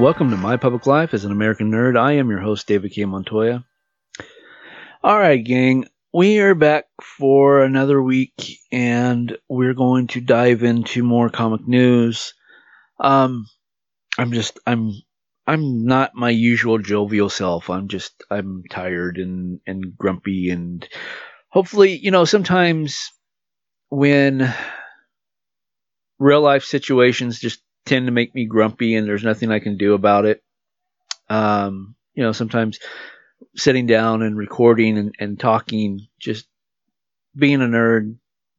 Welcome to My Public Life as an American Nerd. I am your host, David K. Montoya. All right, gang, we are back for another week, and we're going to dive into more comic news. Um, I'm just, I'm, I'm not my usual jovial self. I'm just, I'm tired and and grumpy, and hopefully, you know, sometimes when real life situations just tend to make me grumpy and there's nothing I can do about it. Um, you know, sometimes sitting down and recording and, and talking, just being a nerd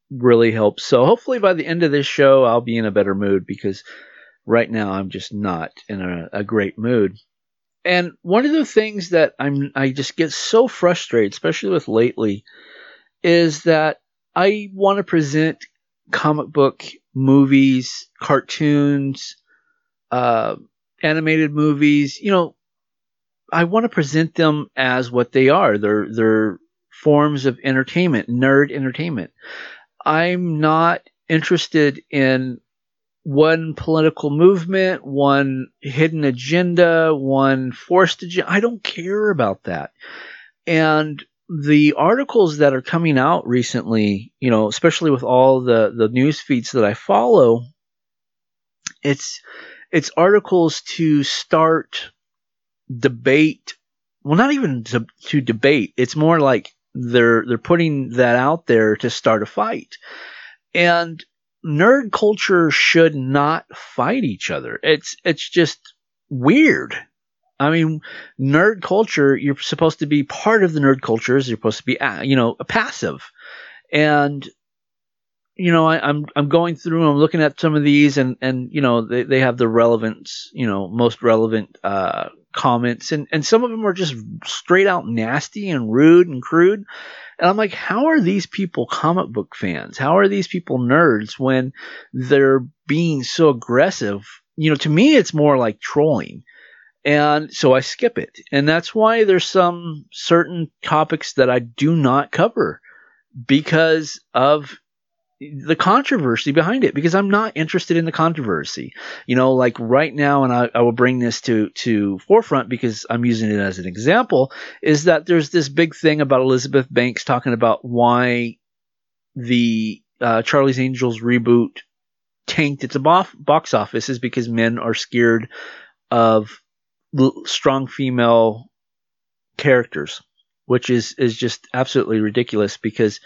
really helps. So hopefully by the end of this show, I'll be in a better mood because right now I'm just not in a, a great mood. And one of the things that I'm, I just get so frustrated, especially with lately, is that I want to present comic book movies, cartoons, uh, animated movies. You know, I want to present them as what they are. They're they're forms of entertainment, nerd entertainment. I'm not interested in one political movement, one hidden agenda, one forced agenda. I don't care about that. And the articles that are coming out recently, you know, especially with all the the news feeds that I follow, it's it's articles to start debate. Well, not even to, to debate. It's more like they're they're putting that out there to start a fight. And nerd culture should not fight each other. It's it's just weird. I mean, nerd culture, you're supposed to be part of the nerd culture, you're supposed to be, uh, you know, a passive. And, you know, I, am I'm, I'm going through, I'm looking at some of these and, and, you know, they, they have the relevance, you know, most relevant, uh, comments and, and some of them are just straight out nasty and rude and crude. And I'm like, how are these people comic book fans? How are these people nerds when they're being so aggressive? You know, to me, it's more like trolling and so I skip it. And that's why there's some certain topics that I do not cover because of the controversy behind it because I'm not interested in the controversy. You know, like right now, and I, I, will bring this to, to forefront because I'm using it as an example, is that there's this big thing about Elizabeth Banks talking about why the uh, Charlie's Angels reboot tanked its box office is because men are scared of strong female characters, which is is just absolutely ridiculous because,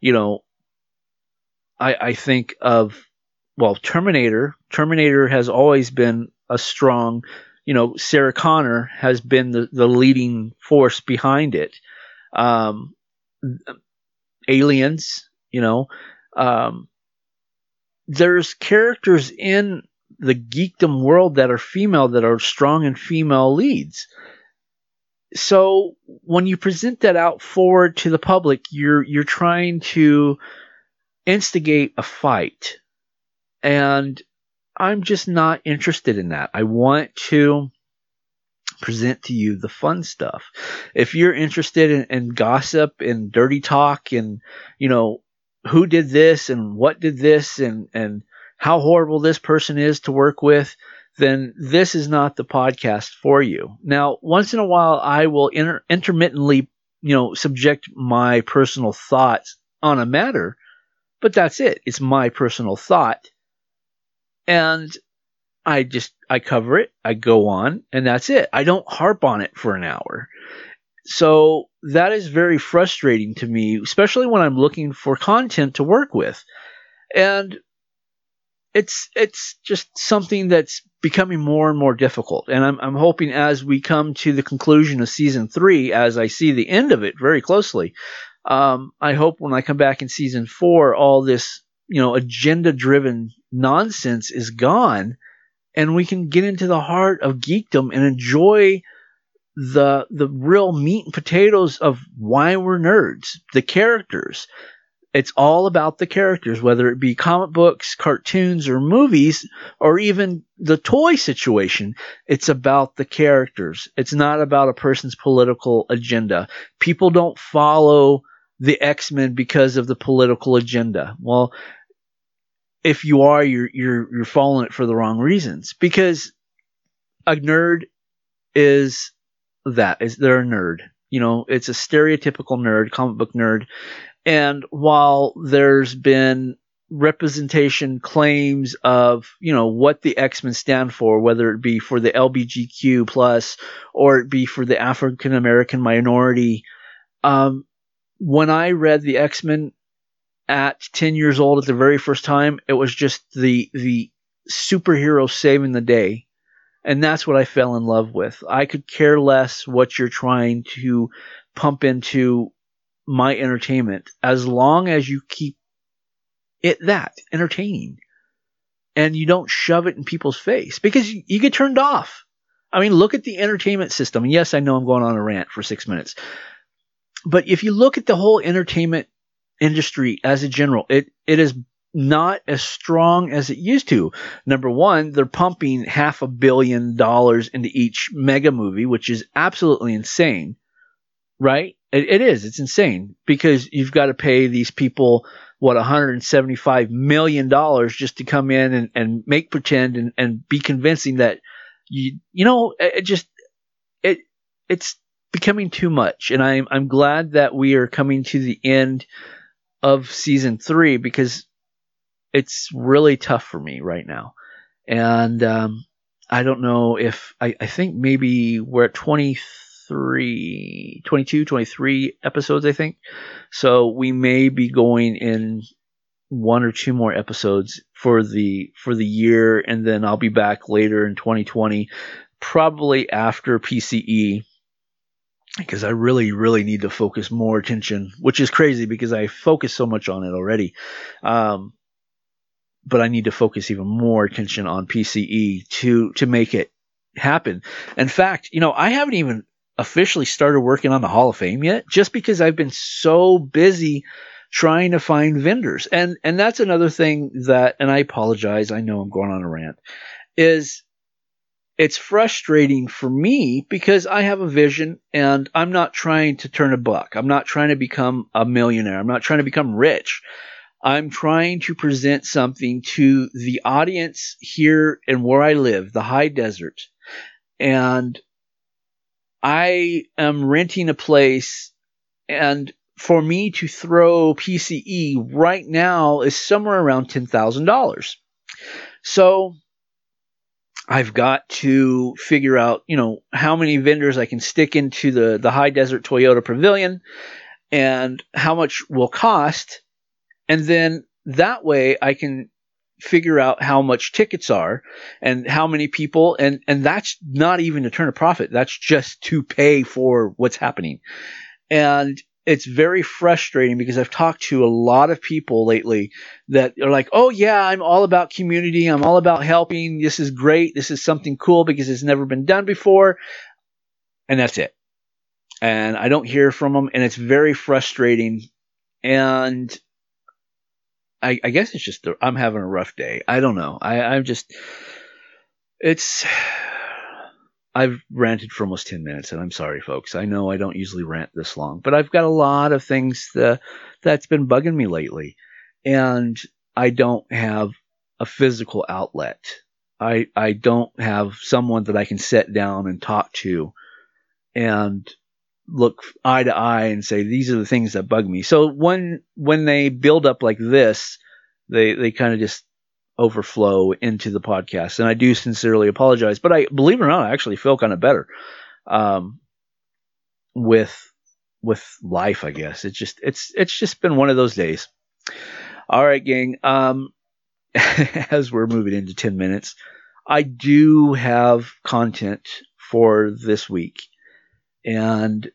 you know, I I think of well Terminator. Terminator has always been a strong, you know, Sarah Connor has been the the leading force behind it. Um, aliens, you know, um, there's characters in the geekdom world that are female that are strong and female leads. So when you present that out forward to the public, you're you're trying to instigate a fight. And I'm just not interested in that. I want to present to you the fun stuff. If you're interested in, in gossip and dirty talk and, you know, who did this and what did this and, and how horrible this person is to work with, then this is not the podcast for you. Now, once in a while, I will inter- intermittently, you know, subject my personal thoughts on a matter, but that's it. It's my personal thought. And I just, I cover it, I go on, and that's it. I don't harp on it for an hour. So that is very frustrating to me, especially when I'm looking for content to work with. And it's it's just something that's becoming more and more difficult. And I'm I'm hoping as we come to the conclusion of season three, as I see the end of it very closely, um, I hope when I come back in season four, all this you know agenda driven nonsense is gone, and we can get into the heart of geekdom and enjoy the the real meat and potatoes of why we're nerds, the characters. It's all about the characters, whether it be comic books, cartoons, or movies, or even the toy situation. It's about the characters. It's not about a person's political agenda. People don't follow the X-Men because of the political agenda. Well, if you are, you're you're you're following it for the wrong reasons. Because a nerd is that is they're a nerd. You know, it's a stereotypical nerd, comic book nerd. And while there's been representation claims of you know what the X-Men stand for, whether it be for the LBGQ plus or it be for the African American minority. Um, when I read the X-Men at 10 years old at the very first time, it was just the the superhero saving the day. And that's what I fell in love with. I could care less what you're trying to pump into my entertainment as long as you keep it that entertaining and you don't shove it in people's face because you, you get turned off. I mean, look at the entertainment system. Yes, I know I'm going on a rant for six minutes, but if you look at the whole entertainment industry as a general, it, it is not as strong as it used to. Number one, they're pumping half a billion dollars into each mega movie, which is absolutely insane, right? It, it is. It's insane because you've got to pay these people what 175 million dollars just to come in and, and make pretend and, and be convincing that you you know it just it it's becoming too much and I'm I'm glad that we are coming to the end of season three because it's really tough for me right now and um, I don't know if I, I think maybe we're at 23 23, 22, 23 episodes, I think. So we may be going in one or two more episodes for the for the year, and then I'll be back later in 2020, probably after PCE, because I really really need to focus more attention, which is crazy because I focus so much on it already. Um, but I need to focus even more attention on PCE to to make it happen. In fact, you know, I haven't even officially started working on the Hall of Fame yet, just because I've been so busy trying to find vendors. And and that's another thing that and I apologize, I know I'm going on a rant, is it's frustrating for me because I have a vision and I'm not trying to turn a buck. I'm not trying to become a millionaire. I'm not trying to become rich. I'm trying to present something to the audience here and where I live, the high desert. And I am renting a place and for me to throw PCE right now is somewhere around $10,000. So I've got to figure out, you know, how many vendors I can stick into the, the high desert Toyota pavilion and how much will cost. And then that way I can figure out how much tickets are and how many people and and that's not even to turn a profit that's just to pay for what's happening and it's very frustrating because I've talked to a lot of people lately that are like, "Oh yeah, I'm all about community. I'm all about helping. This is great. This is something cool because it's never been done before." And that's it. And I don't hear from them and it's very frustrating. And I, I guess it's just I'm having a rough day. I don't know. I, I'm just it's I've ranted for almost 10 minutes and I'm sorry folks. I know I don't usually rant this long, but I've got a lot of things that, that's been bugging me lately and I don't have a physical outlet. I I don't have someone that I can sit down and talk to and look eye to eye and say these are the things that bug me. So when when they build up like this, they they kind of just overflow into the podcast. And I do sincerely apologize, but I believe it or not, I actually feel kind of better um, with with life. I guess it's just it's it's just been one of those days. All right, gang. Um, as we're moving into ten minutes, I do have content for this week and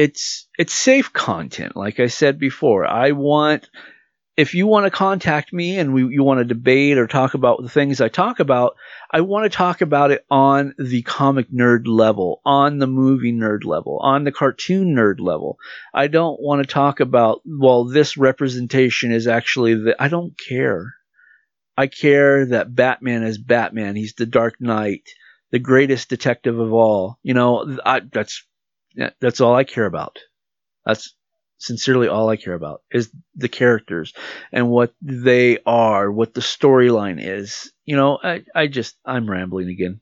it's it's safe content like i said before i want if you want to contact me and we, you want to debate or talk about the things I talk about, I want to talk about it on the comic nerd level, on the movie nerd level, on the cartoon nerd level. I don't want to talk about, well, this representation is actually the, I don't care. I care that Batman is Batman. He's the Dark Knight, the greatest detective of all. You know, I, that's, that's all I care about. That's sincerely all I care about is the characters and what they are, what the storyline is. You know, I, I just, I'm rambling again.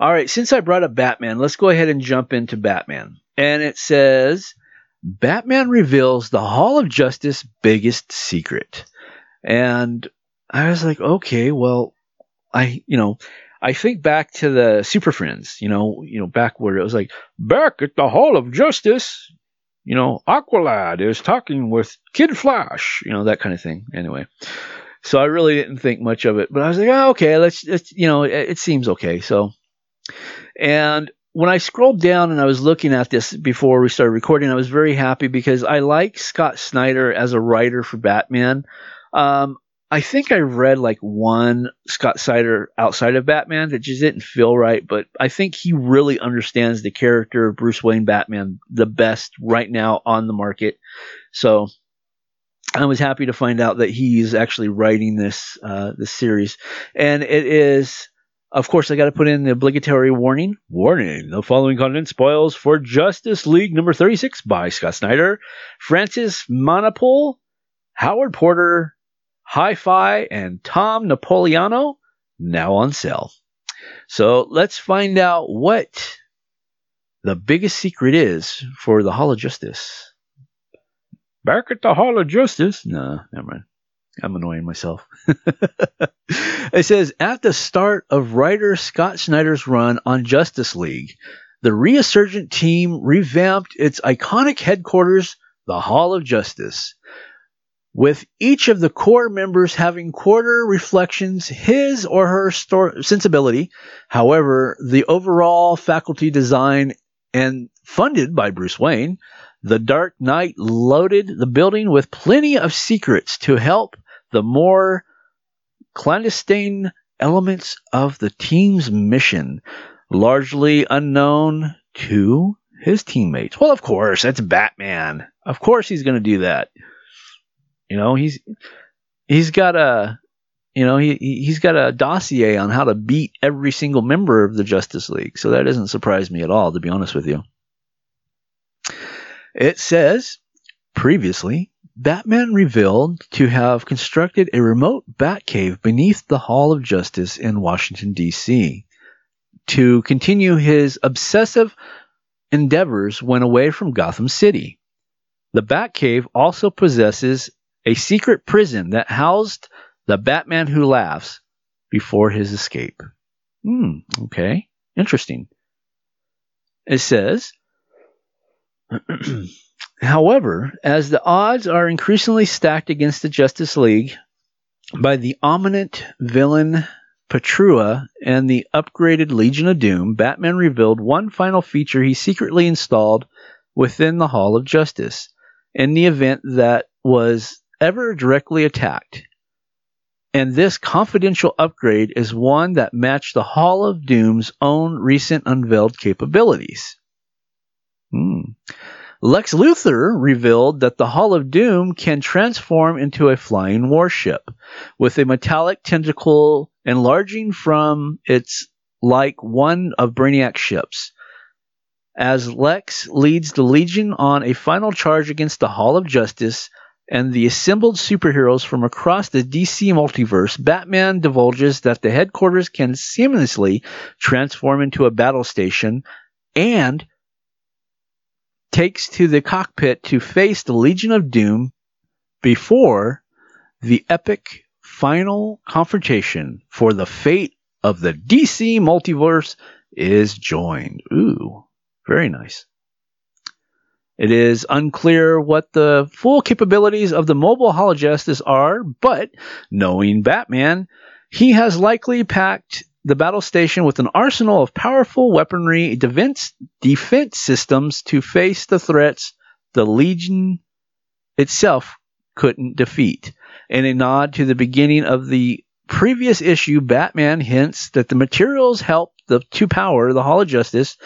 All right, since I brought up Batman, let's go ahead and jump into Batman. And it says Batman reveals the Hall of Justice biggest secret. And I was like, okay, well, I, you know, I think back to the Super Friends, you know, you know, back where it was like, back at the Hall of Justice, you know, Aqualad is talking with Kid Flash, you know, that kind of thing. Anyway, so I really didn't think much of it, but I was like, oh, okay, let's, let's you know, it, it seems okay. So, and when I scrolled down and I was looking at this before we started recording, I was very happy because I like Scott Snyder as a writer for Batman. Um, I think I read like one Scott Snyder outside of Batman that just didn't feel right, but I think he really understands the character of Bruce Wayne Batman the best right now on the market. So I was happy to find out that he's actually writing this uh, this series, and it is. Of course, I got to put in the obligatory warning. Warning: The following content spoils for Justice League number 36 by Scott Snyder, Francis Manapul, Howard Porter, Hi-Fi, and Tom Napolitano now on sale. So let's find out what the biggest secret is for the Hall of Justice. Back at the Hall of Justice? No, never mind. I'm annoying myself. it says at the start of writer Scott Snyder's run on Justice League, the resurgent team revamped its iconic headquarters, the Hall of Justice with each of the core members having quarter reflections his or her sensibility. However, the overall faculty design and funded by Bruce Wayne, the Dark Knight loaded the building with plenty of secrets to help the more clandestine elements of the team's mission, largely unknown to his teammates. Well, of course, that's Batman. Of course he's going to do that. You know, he's he's got a you know he he's got a dossier on how to beat every single member of the Justice League. So that doesn't surprise me at all, to be honest with you. It says previously Batman revealed to have constructed a remote Batcave beneath the Hall of Justice in Washington, D.C. to continue his obsessive endeavors when away from Gotham City. The Batcave also possesses a secret prison that housed the Batman who laughs before his escape. Hmm, okay. Interesting. It says, however, as the odds are increasingly stacked against the Justice League by the ominous villain Perpetua and the upgraded Legion of Doom, Batman revealed one final feature he secretly installed within the Hall of Justice in the event that was ever directly attacked. And this confidential upgrade is one that matched the Hall of Doom's own recent unveiled capabilities. Hmm. Lex Luthor revealed that the Hall of Doom can transform into a flying warship with a metallic tentacle enlarging from its like one of Brainiac's ships. As Lex leads the Legion on a final charge against the Hall of Justice, and the assembled superheroes from across the DC multiverse, Batman divulges that the headquarters can seamlessly transform into a battle station and takes to the cockpit to face the Legion of Doom before the epic final confrontation for the fate of the DC multiverse is joined. Ooh, very nice. It is unclear what the full capabilities of the mobile Hall of Justice are, but knowing Batman, he has likely packed the battle station with an arsenal of powerful weaponry defense, defense systems to face the threats the Legion itself couldn't defeat. In a nod to the beginning of the previous issue, Batman hints that the materials help the to power the Hall of Justice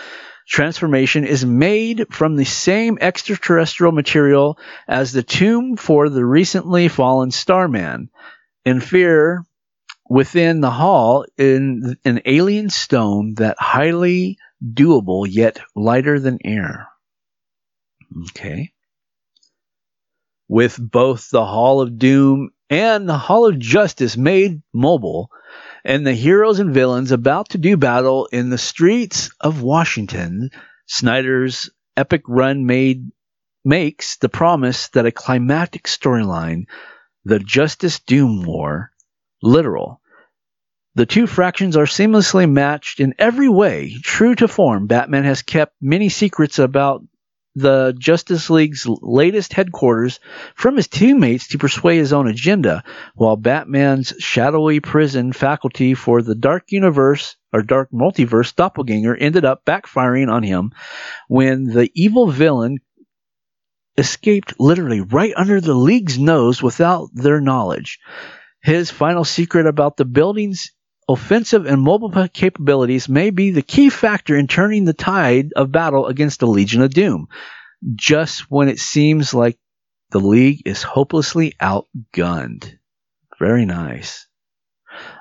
transformation is made from the same extraterrestrial material as the tomb for the recently fallen Starman. In fear, within the hall, in an alien stone that highly doable yet lighter than air. Okay. With both the Hall of Doom and the Hall of Justice made mobile, and the heroes and villains about to do battle in the streets of Washington, Snyder's epic run made makes the promise that a climactic storyline, the Justice Doom War, literal. The two fractions are seamlessly matched in every way. True to form, Batman has kept many secrets about the Justice League's latest headquarters from his teammates to persuade his own agenda, while Batman's shadowy prison faculty for the Dark Universe or Dark Multiverse doppelganger ended up backfiring on him when the evil villain escaped literally right under the League's nose without their knowledge. His final secret about the building's offensive and mobile capabilities may be the key factor in turning the tide of battle against the Legion of Doom, just when it seems like the League is hopelessly outgunned. Very nice.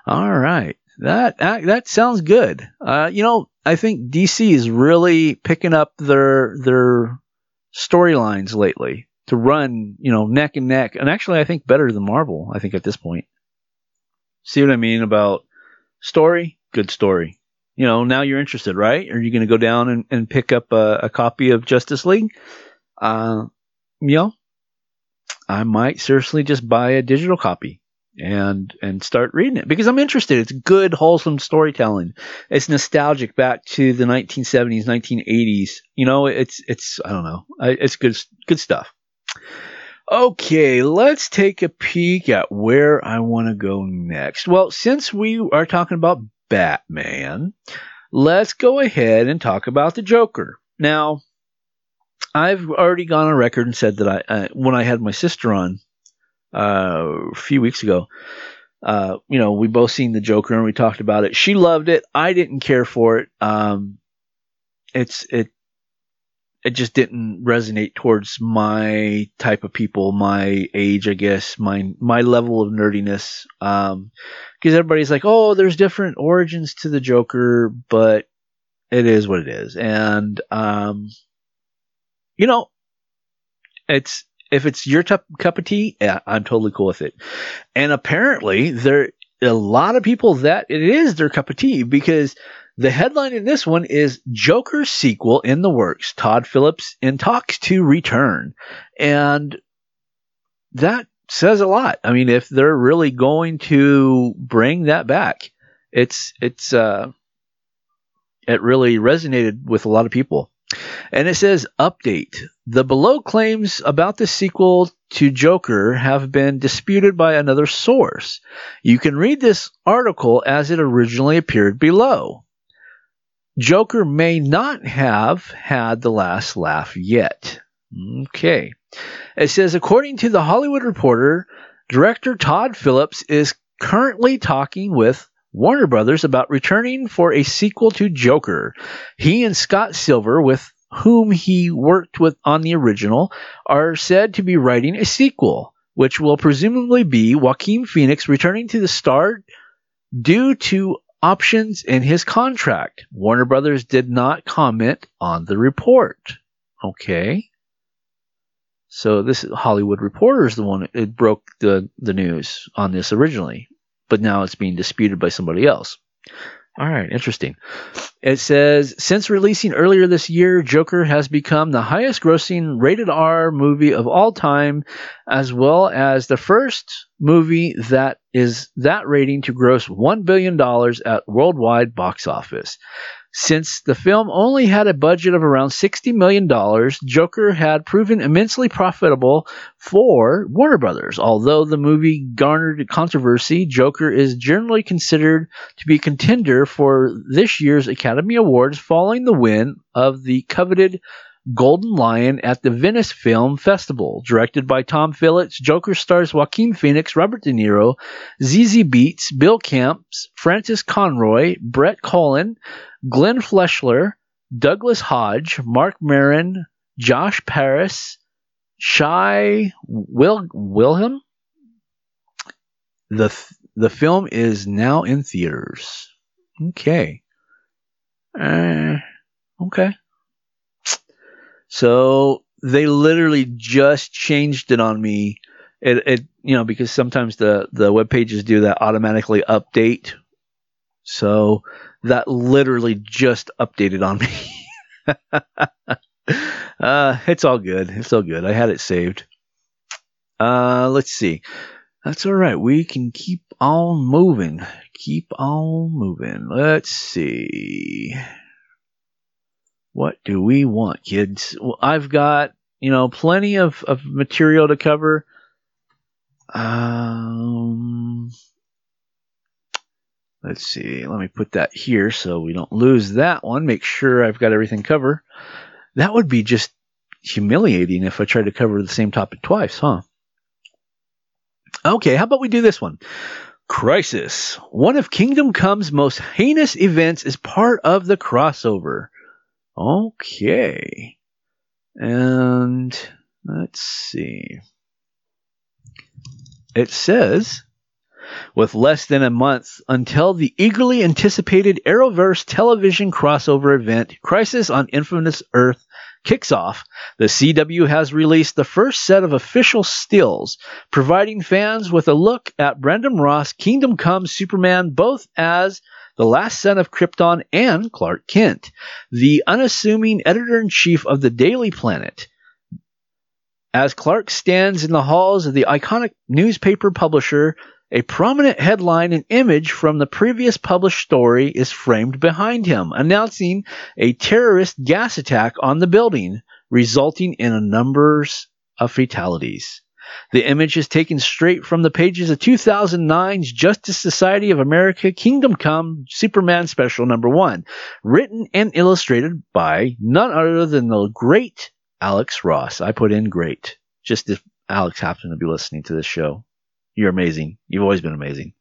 All right. That, that, sounds good. Uh, you know, I think DC is really picking up their, their storylines lately to run, you know, neck and neck. And actually, I think better than Marvel, I think at this point. See what I mean about story, good story. You know, now you're interested, right? Are you going to go down and, and pick up a, a, copy of Justice League? Uh, you know, I might seriously just buy a digital copy and and start reading it because I'm interested. It's good, wholesome storytelling. It's nostalgic back to the 1970s, 1980s. You know, it's it's I don't know, it's good good stuff. Okay, let's take a peek at where I want to go next. Well, since we are talking about Batman, let's go ahead and talk about the Joker. Now, I've already gone on record and said that I, uh, when I had my sister on uh, a few weeks ago, uh, you know, we both seen the Joker and we talked about it. She loved it. I didn't care for it. Um, it's it it just didn't resonate towards my type of people, my age, I guess, my my level of nerdiness. Um, because everybody's like, oh, there's different origins to the Joker, but it is what it is, and um, you know, it's if it's your t- cup of tea, yeah, I'm totally cool with it. And apparently, there a lot of people that it is their cup of tea because the headline in this one is Joker sequel in the works. Todd Phillips in talks to return. And that says a lot. I mean, if they're really going to bring that back, it's, it's, uh, it really resonated with a lot of people. And it says, update. The below claims about the sequel to Joker have been disputed by another source. You can read this article as it originally appeared below. Joker may not have had the last laugh yet. Okay. It says, according to the Hollywood Reporter, director Todd Phillips is currently talking with Warner Brothers about returning for a sequel to Joker. He and Scott Silver, with whom he worked with on the original, are said to be writing a sequel, which will presumably be Joaquin Phoenix returning to the star due to options in his contract. Warner Brothers did not comment on the report. Okay. So this Hollywood Reporter is the one it broke the, the news on this originally, but now it's being disputed by somebody else. All right, interesting. It says since releasing earlier this year, Joker has become the highest grossing rated R movie of all time, as well as the first movie that is that rating to gross $1 billion at worldwide box office. Since the film only had a budget of around $60 million, Joker had proven immensely profitable for Warner Brothers. Although the movie garnered controversy, Joker is generally considered to be a contender for this year's Academy Awards following the win of the coveted Golden Lion at the Venice Film Festival. Directed by Todd Phillips, Joker stars Joaquin Phoenix, Robert De Niro, Zazie Beetz, Bill Camps, Frances Conroy, Brett Cullen, Glenn Fleshler, Douglas Hodge, Marc Maron, Josh Paris, Shai Wil- Wilhelm. The th- the film is now in theaters. Okay. Uh, okay. So they literally just changed it on me. It, it you know because sometimes the the web pages do that automatically update. So that literally just updated on me. uh, it's all good. It's all good. I had it saved. Uh, let's see. That's all right. We can keep on moving. Keep on moving. Let's see. What do we want, kids? Well, I've got, you know, plenty of, of material to cover. Um, let's see. Let me put that here so we don't lose that one. Make sure I've got everything covered. That would be just humiliating if I tried to cover the same topic twice, huh? Okay, how about we do this one? Crisis. One of Kingdom Come's most heinous events is part of the crossover. Okay. And let's see. It says, with less than a month until the eagerly anticipated Arrowverse television crossover event, Crisis on Infinite Earth, kicks off, the CW has released the first set of official stills, providing fans with a look at Brandon Routh Kingdom Come Superman both as the last son of Krypton and Clark Kent, the unassuming editor in chief of the Daily Planet. As Clark stands in the halls of the iconic newspaper publisher, a prominent headline and image from the previous published story is framed behind him, announcing a terrorist gas attack on the building, resulting in a numbers of fatalities. The image is taken straight from the pages of 2009's Justice Society of America Kingdom Come Superman Special Number 1, written and illustrated by none other than the great Alex Ross. I put in great, just if Alex happened to be listening to this show. You're amazing. You've always been amazing.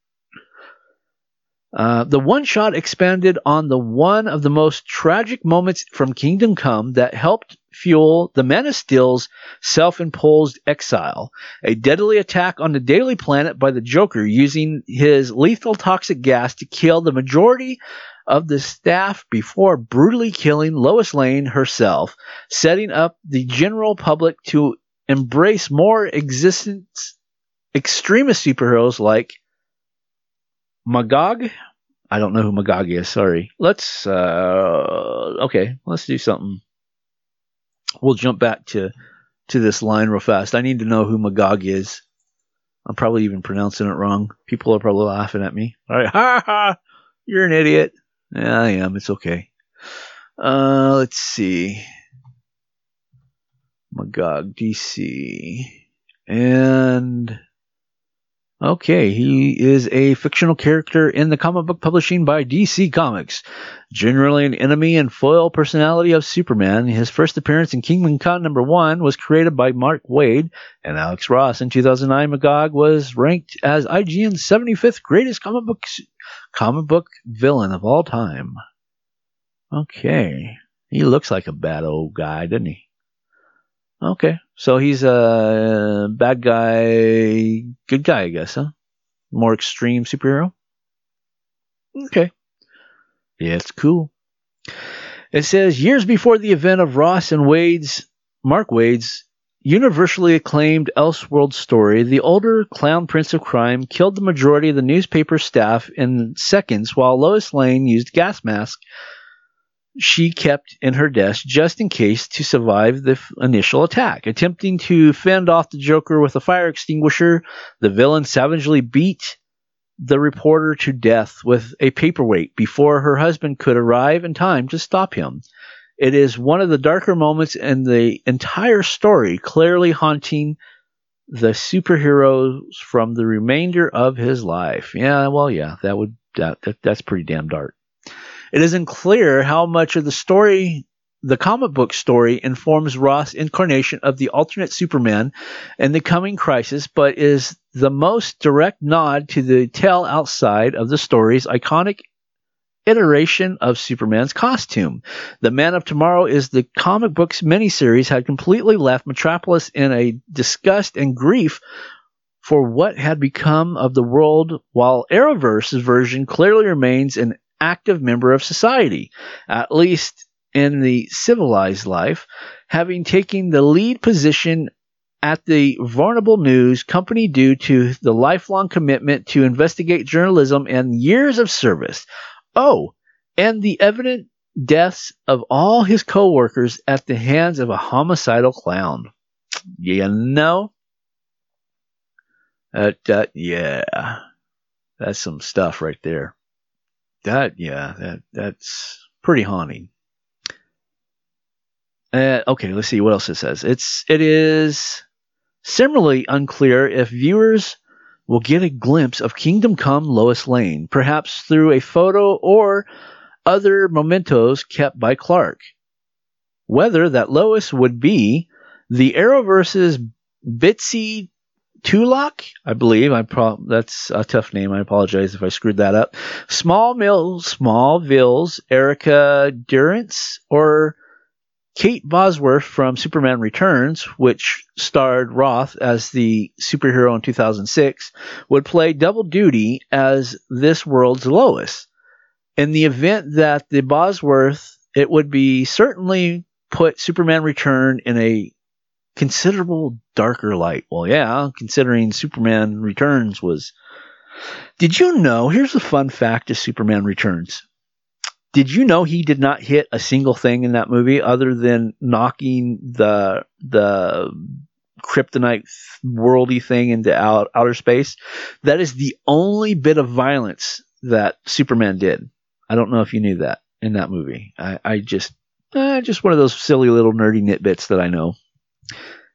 Uh, the one shot expanded on the one of the most tragic moments from Kingdom Come that helped fuel the of Steel's self imposed exile, a deadly attack on the Daily Planet by the Joker using his lethal toxic gas to kill the majority of the staff before brutally killing Lois Lane herself, setting up the general public to embrace more existence extremist superheroes like Magog. I don't know who Magog is. Sorry. Let's uh, okay. Let's do something. We'll jump back to to this line real fast. I need to know who Magog is. I'm probably even pronouncing it wrong. People are probably laughing at me. All right, ha ha! You're an idiot. Yeah, I am. It's okay. Uh, let's see. Magog DC and Okay, he is a fictional character in the comic book publishing by DC Comics. Generally an enemy and foil personality of Superman, his first appearance in Kingdom Come number 1 was created by Mark Waid and Alex Ross. In 2009, Magog was ranked as IGN's 75th greatest comic book, comic book villain of all time. Okay, he looks like a bad old guy, doesn't he? Okay, so he's a bad guy, good guy, I guess, huh? More extreme superhero. Okay, yeah, it's cool. It says years before the event of Ross and Waid's Mark Waid's universally acclaimed Elseworld story, the older clown prince of crime killed the majority of the newspaper staff in seconds, while Lois Lane used gas mask she kept in her desk just in case to survive the f- initial attack. Attempting to fend off the Joker with a fire extinguisher, the villain savagely beat the reporter to death with a paperweight before her husband could arrive in time to stop him. It is one of the darker moments in the entire story, clearly haunting the superheroes from the remainder of his life. Yeah, well, yeah, that would that, that that's pretty damn dark. It isn't clear how much of the story the comic book story informs Routh's incarnation of the alternate Superman in the coming crisis, but is the most direct nod to the tale outside of the story's iconic iteration of Superman's costume. The Man of Tomorrow is the comic books miniseries had completely left Metropolis in a disgust and grief for what had become of the world, while Arrowverse's version clearly remains an active member of society, at least in the civilized life, having taken the lead position at the Vulnerable News Company due to the lifelong commitment to investigate journalism and years of service. Oh, and the evident deaths of all his co-workers at the hands of a homicidal clown. You know? That, that, yeah. That's some stuff right there. That, yeah, that, that's pretty haunting. Uh, okay, let's see what else it says. It's, it is similarly unclear if viewers will get a glimpse of Kingdom Come Lois Lane, perhaps through a photo or other mementos kept by Clark. Whether that Lois would be the Arrowverse's Bitsie Tulloch, I believe. I pro- that's a tough name. I apologize if I screwed that up. Small Mills, Smallville's Erica Durance, or Kate Bosworth from Superman Returns, which starred Routh as the superhero in 2006, would play double duty as this world's Lois. In the event that the Bosworth, it would be certainly put Superman Return in a considerable darker light. Well, yeah, considering Superman Returns was. Did you know? Here's a fun fact of Superman Returns. Did you know he did not hit a single thing in that movie other than knocking the the kryptonite worldy thing into out, outer space? That is the only bit of violence that Superman did. I don't know if you knew that in that movie. I, I just eh, just one of those silly little nerdy nitbits that I know.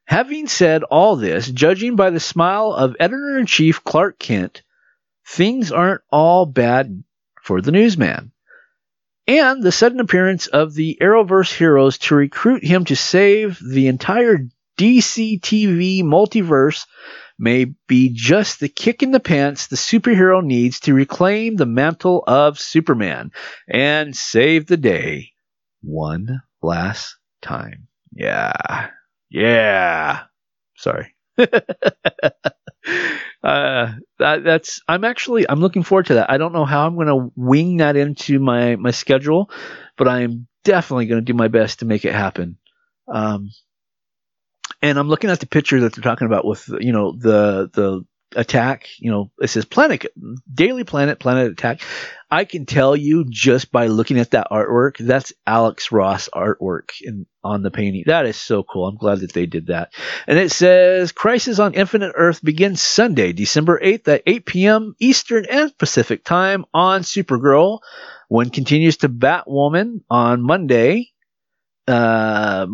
Having said all this, judging by the smile of editor in chief Clark Kent, things aren't all bad for the newsman and the sudden appearance of the Arrowverse heroes to recruit him to save the entire DC TV multiverse may be just the kick in the pants the superhero needs to reclaim the mantle of Superman and save the day one last time. Yeah. Yeah. Sorry. uh, that, that's I'm actually I'm looking forward to that. I don't know how I'm going to wing that into my my schedule, but I am definitely going to do my best to make it happen. Um, and I'm looking at the picture that they're talking about with you know the the attack. You know, it says planet daily planet planet attack. I can tell you just by looking at that artwork, that's Alex Ross artwork in, on the painting. That is so cool. I'm glad that they did that. And it says Crisis on Infinite Earth begins Sunday, December 8th at 8 p.m. Eastern and Pacific time on Supergirl. When continues to Batwoman on Monday. Uh,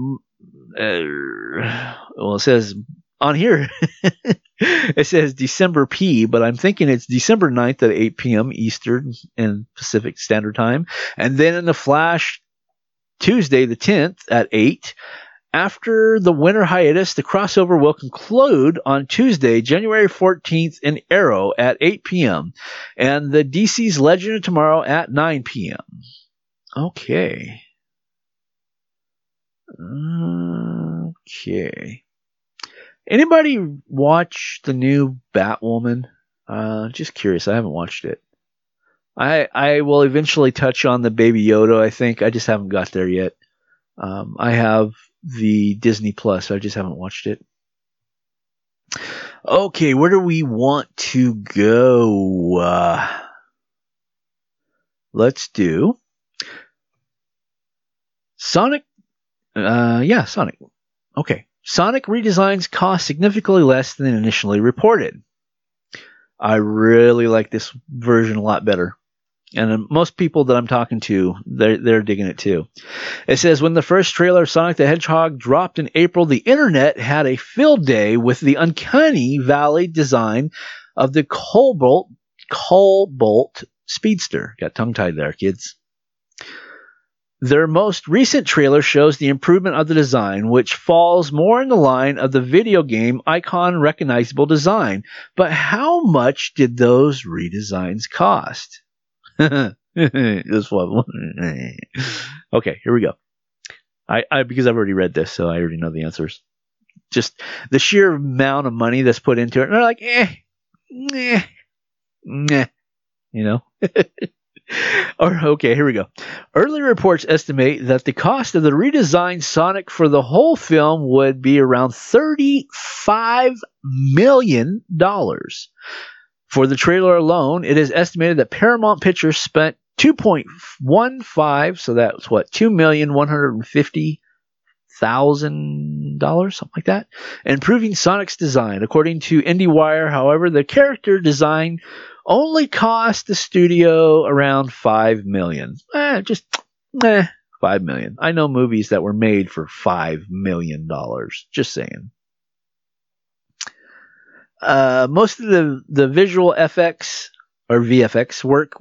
uh, well, it says on here it says December P, but I'm thinking it's December 9th at 8 p.m. Eastern and Pacific Standard Time. And then in the Flash, Tuesday the 10th at 8. After the winter hiatus, the crossover will conclude on Tuesday, January 14th in Arrow at 8 p.m. and the DC's Legend of Tomorrow at 9 p.m. Okay. Okay. Anybody watch the new Batwoman? Uh, just curious. I haven't watched it. I I will eventually touch on the Baby Yoda. I think I just haven't got there yet. Um, I have the Disney Plus. I just haven't watched it. Okay, where do we want to go? Uh, let's do Sonic. Uh, yeah, Sonic. Okay. Sonic redesigns cost significantly less than initially reported. I really like this version a lot better. And most people that I'm talking to, they're, they're digging it too. It says when the first trailer of Sonic the Hedgehog dropped in April, the internet had a field day with the uncanny valley design of the Cobalt Cobalt Speedster. Got tongue tied there, kids. Their most recent trailer shows the improvement of the design, which falls more in the line of the video game icon recognizable design. But how much did those redesigns cost? this one. okay, here we go. I, I because I've already read this, so I already know the answers. Just the sheer amount of money that's put into it. And they're like, eh, eh, nah, you know. or okay, here we go. Early reports estimate that the cost of the redesigned Sonic for the whole film would be around thirty-five million dollars. For the trailer alone, it is estimated that Paramount Pictures spent 2.15, so that's what, $2,150,000, something like that, improving Sonic's design. According to IndieWire, however, the character design only cost the studio around 5 million. Eh, just, eh, 5 million. I know movies that were made for $5 million. Just saying. Uh, most of the, the visual FX or VFX work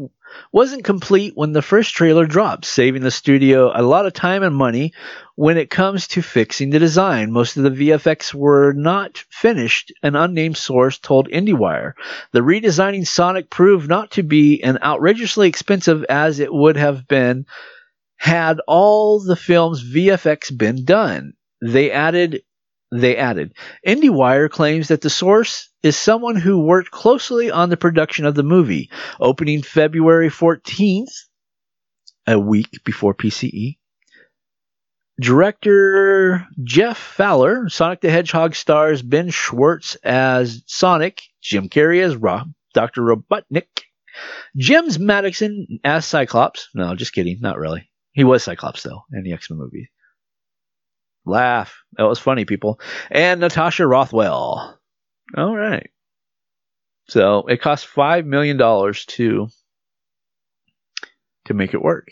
wasn't complete when the first trailer dropped, saving the studio a lot of time and money when it comes to fixing the design. Most of the VFX were not finished, an unnamed source told IndieWire. The redesigning Sonic proved not to be an outrageously expensive as it would have been had all the film's VFX been done. They added they added. IndieWire claims that the source is someone who worked closely on the production of the movie, opening February 14th, a week before PCE. Director Jeff Fowler, Sonic the Hedgehog stars Ben Schwartz as Sonic, Jim Carrey as Rob, Dr. Robotnik, James Marsden as Cyclops. No, just kidding, not really. He was Cyclops though in the X Men movie. Laugh. That was funny, people. And Natasha Rothwell. All right. So it cost five million dollars to to make it work.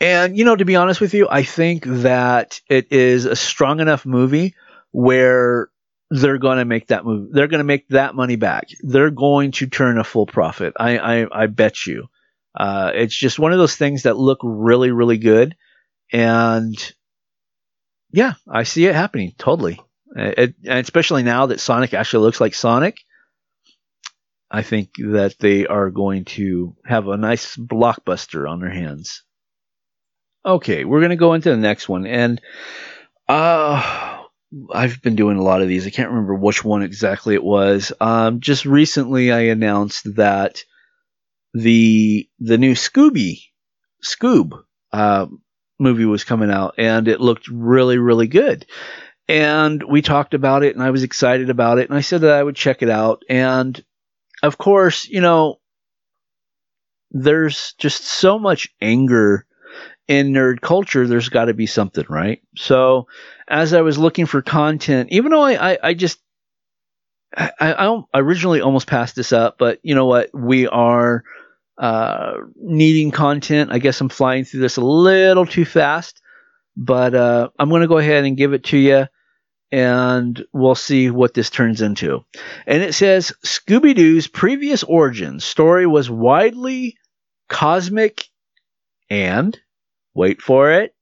And you know, to be honest with you, I think that it is a strong enough movie where they're going to make that move. They're going to make that money back. They're going to turn a full profit. I I, I bet you. Uh, it's just one of those things that look really really good, and yeah, I see it happening totally. It, and especially now that Sonic actually looks like Sonic, I think that they are going to have a nice blockbuster on their hands. Okay, we're going to go into the next one. And uh, I've been doing a lot of these. I can't remember which one exactly it was. Um, just recently, I announced that the the new Scooby Scoob uh, movie was coming out, and it looked really, really good. And we talked about it, and I was excited about it, and I said that I would check it out. And of course, you know, there's just so much anger in nerd culture, there's got to be something, right? So, as I was looking for content, even though I, I, I just, I, I, originally almost passed this up, but you know what? We are uh, needing content. I guess I'm flying through this a little too fast, but uh, I'm going to go ahead and give it to you, and we'll see what this turns into. And it says Scooby Doo's previous origin story was widely cosmic and, wait for it,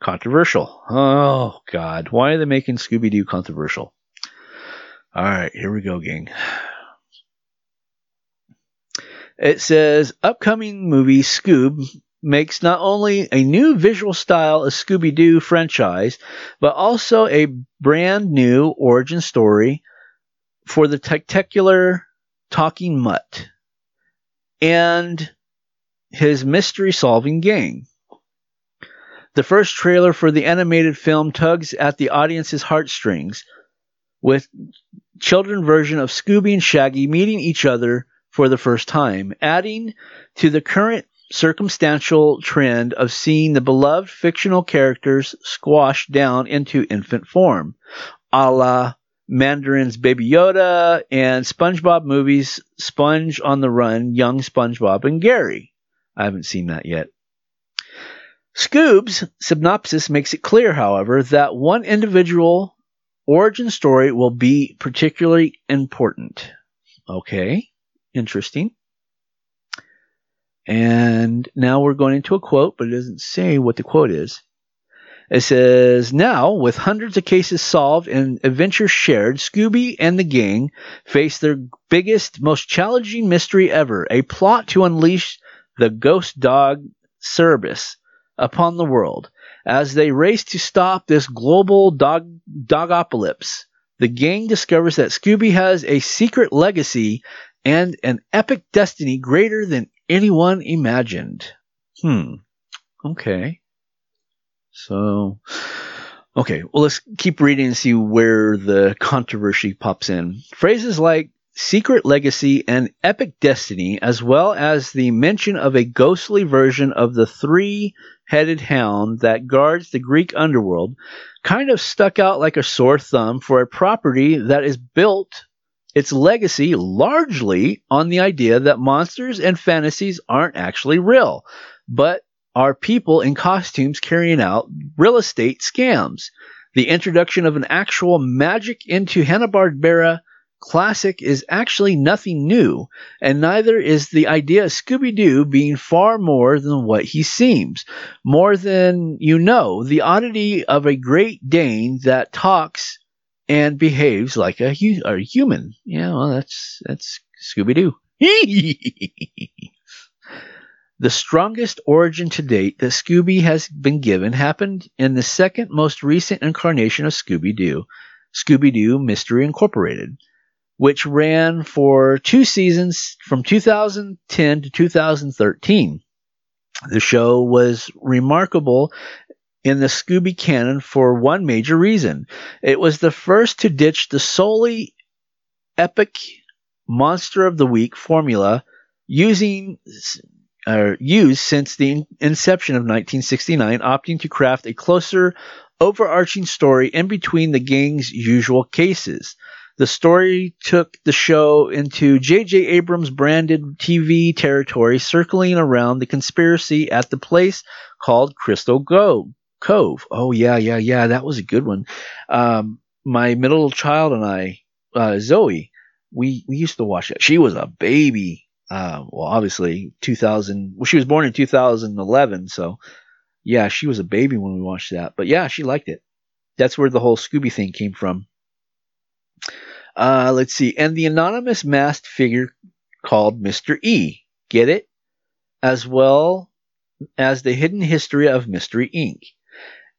controversial. Oh, God. Why are they making Scooby Doo controversial? All right, here we go, gang. It says upcoming movie Scoob makes not only a new visual style of Scooby Doo franchise, but also a brand new origin story for the spectacular talking mutt and his mystery solving gang. The first trailer for the animated film tugs at the audience's heartstrings with children version of Scooby and Shaggy meeting each other for the first time, adding to the current circumstantial trend of seeing the beloved fictional characters squashed down into infant form, a la Mandalorian's Baby Yoda and SpongeBob movies Sponge on the Run, Young SpongeBob and Gary. I haven't seen that yet. Scoob's synopsis makes it clear, however, that one individual origin story will be particularly important. Okay. Interesting. And now we're going into a quote, but it doesn't say what the quote is. It says, Now, with hundreds of cases solved and adventures shared, Scooby and the gang face their biggest, most challenging mystery ever a plot to unleash the ghost dog Cerberus upon the world. As they race to stop this global dog dogopolis, the gang discovers that Scooby has a secret legacy and an epic destiny greater than anyone imagined. Hmm. Okay. So, okay, well, let's keep reading and see where the controversy pops in. Phrases like secret legacy and epic destiny, as well as the mention of a ghostly version of the three headed hound that guards the Greek underworld, kind of stuck out like a sore thumb for a property that is built its legacy largely on the idea that monsters and fantasies aren't actually real, but are people in costumes carrying out real estate scams. The introduction of an actual magic into Hanna-Barbera classic is actually nothing new, and neither is the idea of Scooby Doo being far more than what he seems. More than you know, the oddity of a Great Dane that talks and behaves like a, hu- a human. Yeah, well, that's that's Scooby Doo. the strongest origin to date that Scooby has been given happened in the second most recent incarnation of Scooby Doo, Scooby Doo Mystery Incorporated which ran for two seasons from 2010 to 2013. The show was remarkable in the Scooby canon for one major reason. It was the first to ditch the solely epic Monster of the Week formula using uh, used since the inception of 1969, opting to craft a closer, overarching story in between the gang's usual cases. The story took the show into J.J. Abrams branded TV territory, circling around the conspiracy at the place called Crystal Go- Cove. Oh, yeah, yeah, yeah. That was a good one. Um, my middle child and I, uh, Zoe, we, we used to watch that. She was a baby. Uh, well, obviously, 2000. Well, she was born in 2011, so yeah, she was a baby when we watched that. But yeah, she liked it. That's where the whole Scooby thing came from. Uh, let's see. And the anonymous masked figure called Mr. E. Get it? As well as the hidden history of Mystery Inc.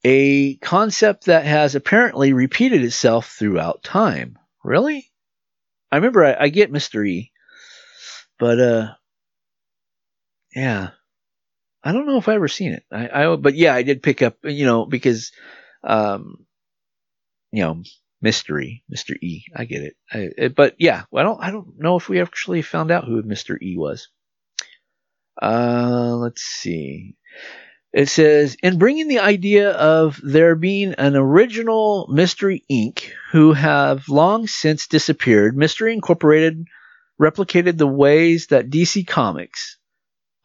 A concept that has apparently repeated itself throughout time. Really? I remember I, I get Mr. E. But, uh, yeah. I don't know if I ever seen it. I, I, but yeah, I did pick up, you know, because, um, you know, mystery, Mr. E. I get it. I, it but yeah, I don't I don't know if we actually found out who Mr. E was. Uh, let's see. It says, in bringing the idea of there being an original Mystery Inc. who have long since disappeared, Mystery Incorporated replicated the ways that DC Comics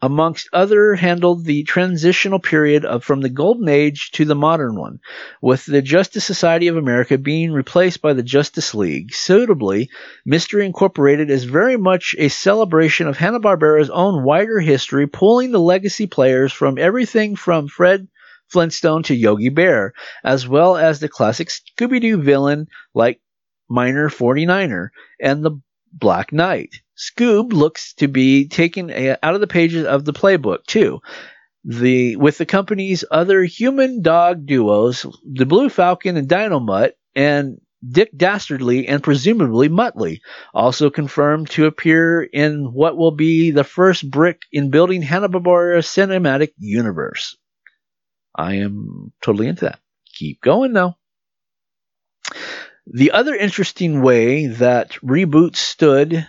amongst other, handled the transitional period of from the golden age to the modern one, with the Justice Society of America being replaced by the Justice League. Suitably, Mystery Incorporated is very much a celebration of Hanna-Barbera's own wider history, pulling the legacy players from everything from Fred Flintstone to Yogi Bear, as well as the classic Scooby-Doo villain like Miner 49er and the Black Knight. Scoob looks to be taken out of the pages of the playbook too. The with the company's other human dog duos, the Blue Falcon and Dynomutt, and Dick Dastardly and presumably Muttley, also confirmed to appear in what will be the first brick in building Hanna-Barbera cinematic universe. I am totally into that. Keep going though. The other interesting way that reboot stood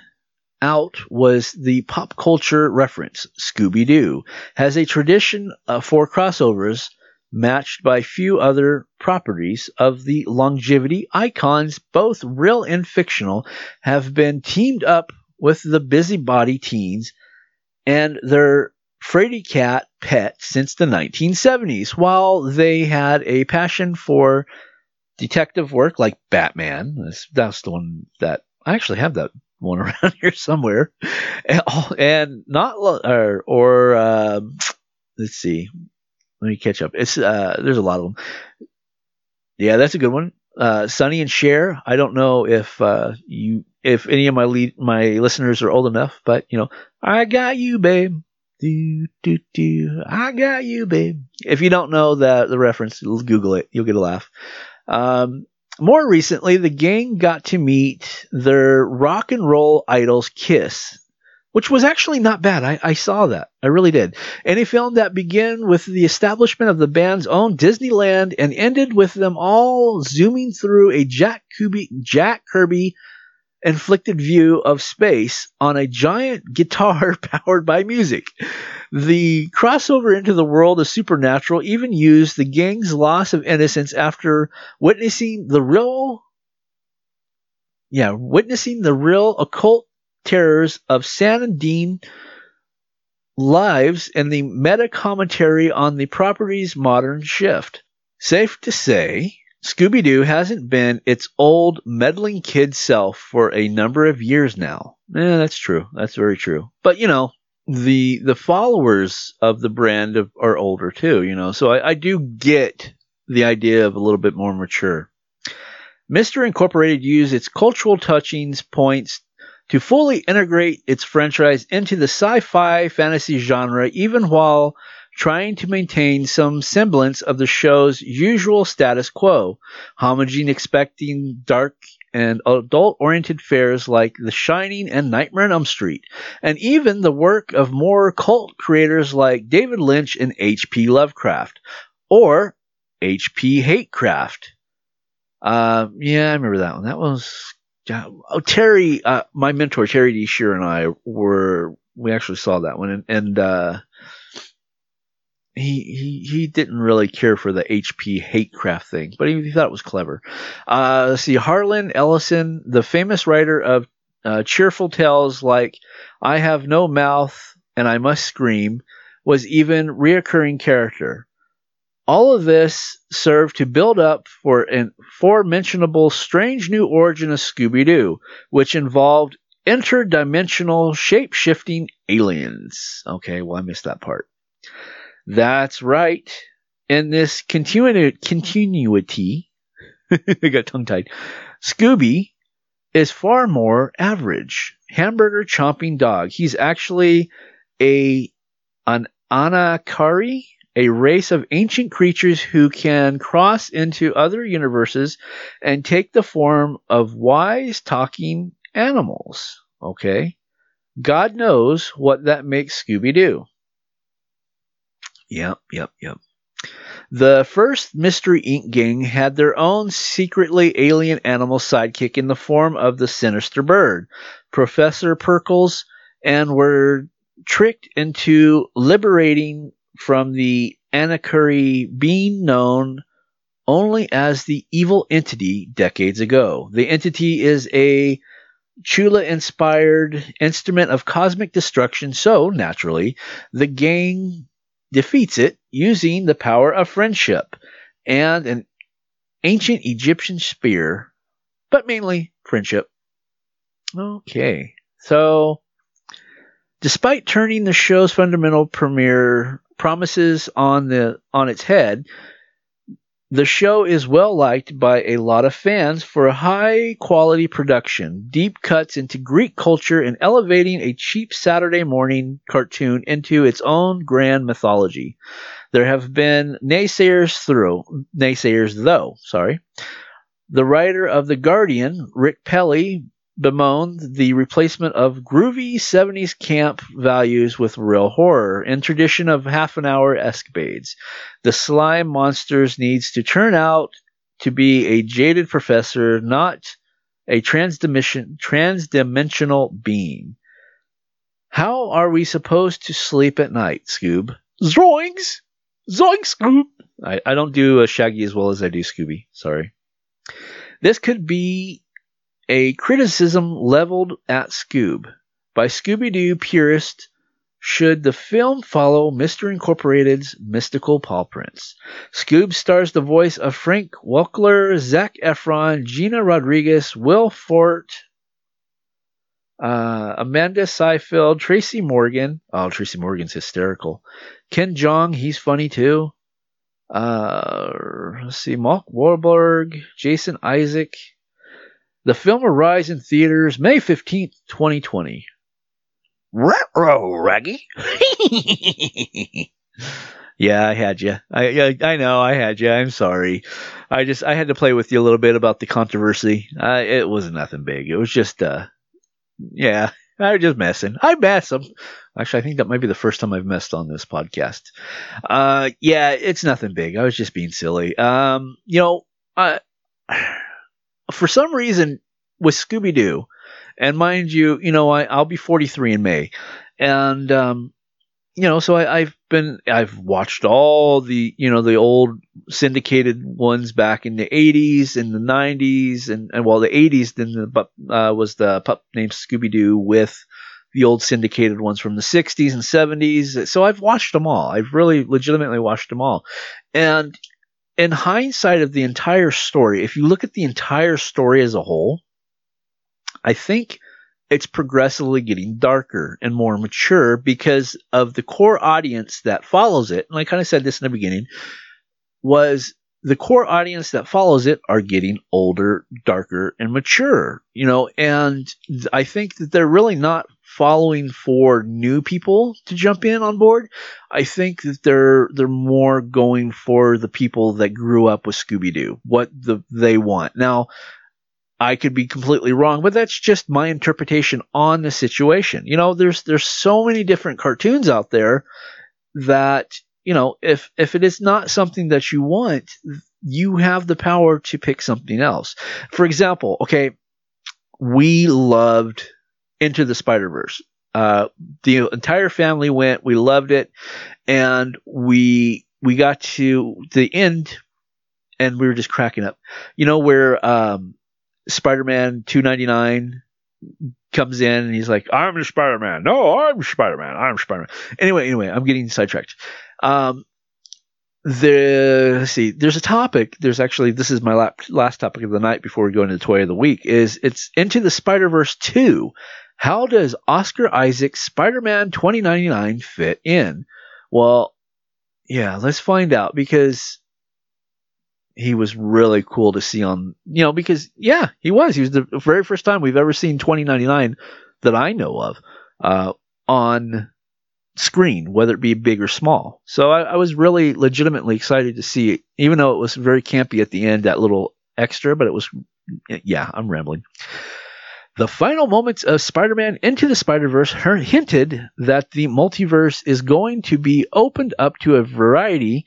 out was the pop culture reference. Scooby Doo has a tradition uh, for crossovers matched by few other properties of the longevity icons, both real and fictional, have been teamed up with the busybody teens and their Freddy Cat pet since the 1970s. While they had a passion for detective work like Batman, that's the one that I actually have that one around here somewhere, and, and not or, or um, let's see, let me catch up. It's uh, there's a lot of them. Yeah, that's a good one. Uh, Sonny and Cher. I don't know if uh, you if any of my lead, my listeners are old enough, but you know, I got you, babe. Do, do, do. I got you, babe. If you don't know the, the reference, Google it. You'll get a laugh. Um, more recently, the gang got to meet their rock and roll idols Kiss, which was actually not bad. I, I saw that. I really did. Any film that began with the establishment of the band's own Disneyland and ended with them all zooming through a Jack Kirby, Jack Kirby inflicted view of space on a giant guitar powered by music. The crossover into the world of supernatural even used the gang's loss of innocence after witnessing the real yeah, witnessing the real occult terrors of Sam and Dean lives and the meta commentary on the property's modern shift. Safe to say, Scooby Doo hasn't been its old meddling kid self for a number of years now. Yeah, that's true. That's very true. But you know, the the followers of the brand of, are older too. You know, so I, I do get the idea of a little bit more mature. Mister Incorporated used its cultural touchings points to fully integrate its franchise into the sci-fi fantasy genre, even while trying to maintain some semblance of the show's usual status quo, homaging expecting dark and adult oriented fares like The Shining and Nightmare on Elm Street, and even the work of more cult creators like David Lynch and H.P. Lovecraft, or H.P. Hatecraft. Uh, yeah, I remember that one. That was oh, Terry, uh, my mentor Terry D. Shear and I were we actually saw that one, and, and uh, he, he he didn't really care for the HP hatecraft thing, but he, he thought it was clever. Uh, let's see, Harlan Ellison, the famous writer of uh, cheerful tales like "I Have No Mouth and I Must Scream," was even reoccurring character. All of this served to build up for an aforementionable strange new origin of Scooby Doo, which involved interdimensional shape shifting aliens. Okay, well, I missed that part. That's right. In this continu- continuity, I got tongue tied. Scooby is far more average. Hamburger chomping dog. He's actually a an Anakari, a race of ancient creatures who can cross into other universes and take the form of wise talking animals. Okay? God knows what that makes Scooby do. Yep, yep, yep. The first Mystery Inc. gang had their own secretly alien animal sidekick in the form of the sinister bird, Professor Pericles, and were tricked into liberating from the Anakuri being known only as the evil entity decades ago. The entity is a Cthulhu inspired instrument of cosmic destruction, so naturally, the gang defeats it using the power of friendship and an ancient Egyptian spear, but mainly friendship. Okay, so despite turning the show's fundamental premiere promises on the on its head, the show is well liked by a lot of fans for a high quality production, deep cuts into Greek culture, and elevating a cheap Saturday morning cartoon into its own grand mythology. There have been naysayers through naysayers though, sorry. The writer of The Guardian, Rick Pelly, bemoaned the replacement of groovy 70s camp values with real horror in tradition of half an hour escapades. The slime monsters needs to turn out to be a jaded professor, not a transdimension, transdimensional being. How are we supposed to sleep at night, Scoob? Zoinks! Zoinks, Scoob! I, I don't do a Shaggy as well as I do Scooby. Sorry. This could be a criticism leveled at Scoob by Scooby Doo purists should the film follow Mr. Incorporated's mystical paw prints. Scoob stars the voice of Frank Welker, Zac Efron, Gina Rodriguez, Will Forte, Uh, Amanda Seyfried, Tracy Morgan. Oh, Tracy Morgan's hysterical. Ken Jeong, he's funny too. Uh, let's see, Mark Wahlberg, Jason Isaac. The film arrives in theaters May 15th, 2020. Retro Raggy. yeah, I had you. I, I, I know I had you. I'm sorry. I just I had to play with you a little bit about the controversy. Uh, it was nothing big. It was just uh, yeah, I was just messing. I mess them. Actually, I think that might be the first time I've messed on this podcast. Uh, yeah, it's nothing big. I was just being silly. Um, you know, uh, for some reason with Scooby Doo, and mind you, you know, I, I'll be 43 in May, and um, you know, so I, I've been I've watched all the you know the old syndicated ones back in the 80s and the 90s and, and well the 80s then the uh, was the pup named Scooby Doo with the old syndicated ones from the 60s and 70s. So I've watched them all. I've really legitimately watched them all, and in hindsight of the entire story, if you look at the entire story as a whole, I think it's progressively getting darker and more mature because of the core audience that follows it. And I kind of said this in the beginning was the core audience that follows it are getting older, darker, and mature, you know, and I think that they're really not following for new people to jump in on board. I think that they're they're more going for the people that grew up with Scooby Doo, what the they want. Now, I could be completely wrong, but that's just my interpretation on the situation. You know, there's there's so many different cartoons out there that you know if if it is not something that you want, you have the power to pick something else. For example, okay, we loved Into the Spider Verse. Uh, the entire family went. We loved it, and we we got to the end, and we were just cracking up. You know where um, Spider-Man 299 comes in and he's like, I'm Spider-Man. No, I'm Spider-Man. I'm Spider-Man. Anyway, anyway, I'm getting sidetracked. Um, the let's see, there's a topic. There's actually this is my last, last topic of the night before we go into the toy of the week. Is it's into the Spider Verse two. How does Oscar Isaac's Spider-Man 2099 fit in? Well, yeah, let's find out because he was really cool to see on, you know, because yeah, he was. He was the very first time we've ever seen 2099 that I know of uh, on screen, whether it be big or small. So I, I, was really legitimately excited to see it, even though it was very campy at the end, that little extra, but it was, yeah, I'm rambling. The final moments of Spider Man Into the Spider Verse hinted that the multiverse is going to be opened up to a variety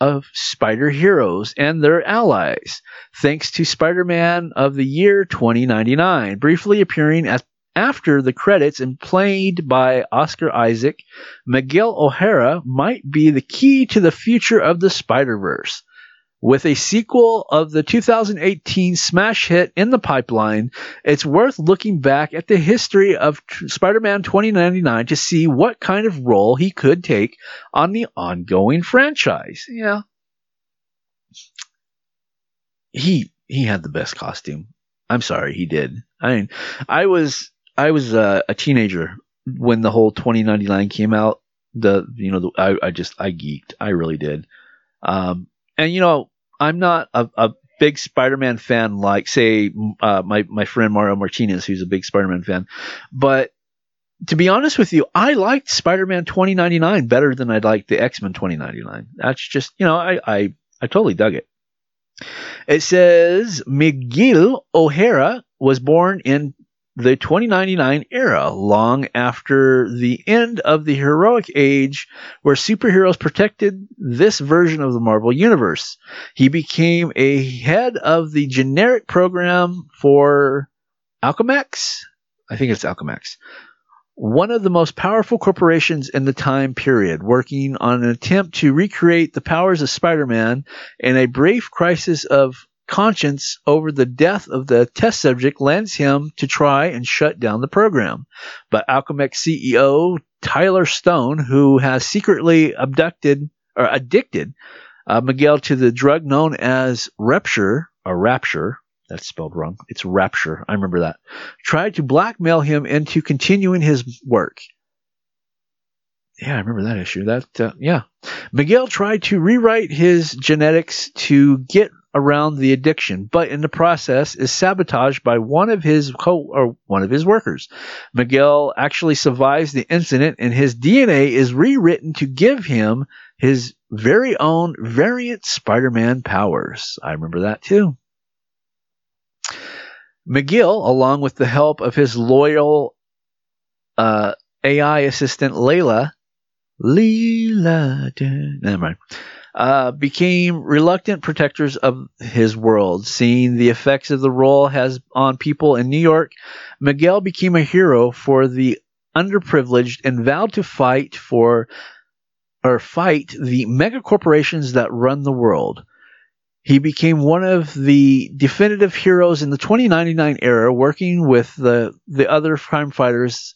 of spider heroes and their allies, thanks to Spider Man of the year 2099, briefly appearing at, after the credits and played by Oscar Isaac. Miguel O'Hara might be the key to the future of the Spider Verse. With a sequel of the 2018 smash hit in the pipeline, it's worth looking back at the history of Spider Man 2099 to see what kind of role he could take on the ongoing franchise. Yeah. He he had the best costume. I'm sorry, he did. I mean, I was I was a, a teenager when the whole 2099 came out. The you know the, I I just I geeked. I really did. Um, and you know, I'm not a, a big Spider-Man fan like, say, uh, my my friend Mario Martinez, who's a big Spider-Man fan. But to be honest with you, I liked Spider-Man 2099 better than I liked the X-Men 2099. That's just, you know, I I, I totally dug it. It says Miguel O'Hara was born in the 2099 era, long after the end of the heroic age where superheroes protected this version of the Marvel Universe. He became a head of the generic program for Alchemax. I think it's Alchemax. One of the most powerful corporations in the time period, working on an attempt to recreate the powers of Spider Man in a brief crisis of conscience over the death of the test subject lands him to try and shut down the program. But Alchemax CEO Tyler Stone, who has secretly abducted or addicted uh, Miguel to the drug known as Rapture, or Rapture, That's spelled wrong. It's Rapture. I remember that. Tried to blackmail him into continuing his work. Yeah, I remember that issue. That uh, yeah, Miguel tried to rewrite his genetics to get around the addiction, but in the process is sabotaged by one of his co- or one of his workers. Miguel actually survives the incident, and his DNA is rewritten to give him his very own variant Spider-Man powers. I remember that too. Miguel, along with the help of his loyal uh, AI assistant Layla, Leela, never mind, uh, became reluctant protectors of his world. Seeing the effects of the role has on people in New York, Miguel became a hero for the underprivileged and vowed to fight for or fight the mega corporations that run the world. He became one of the definitive heroes in the 2099 era, working with the, the other crime fighters